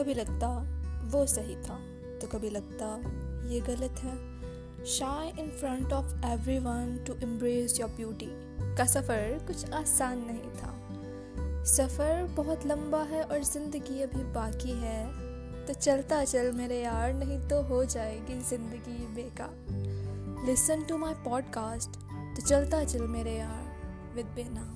कभी लगता वो सही था तो कभी लगता ये गलत है। Shy in front of everyone to embrace your beauty का सफ़र कुछ आसान नहीं था। सफ़र बहुत लंबा है और ज़िंदगी अभी बाकी है तो चलता चल मेरे यार, नहीं तो हो जाएगी ज़िंदगी बेकार। लिसन टू माई पॉडकास्ट तो चलता चल मेरे यार विद बेना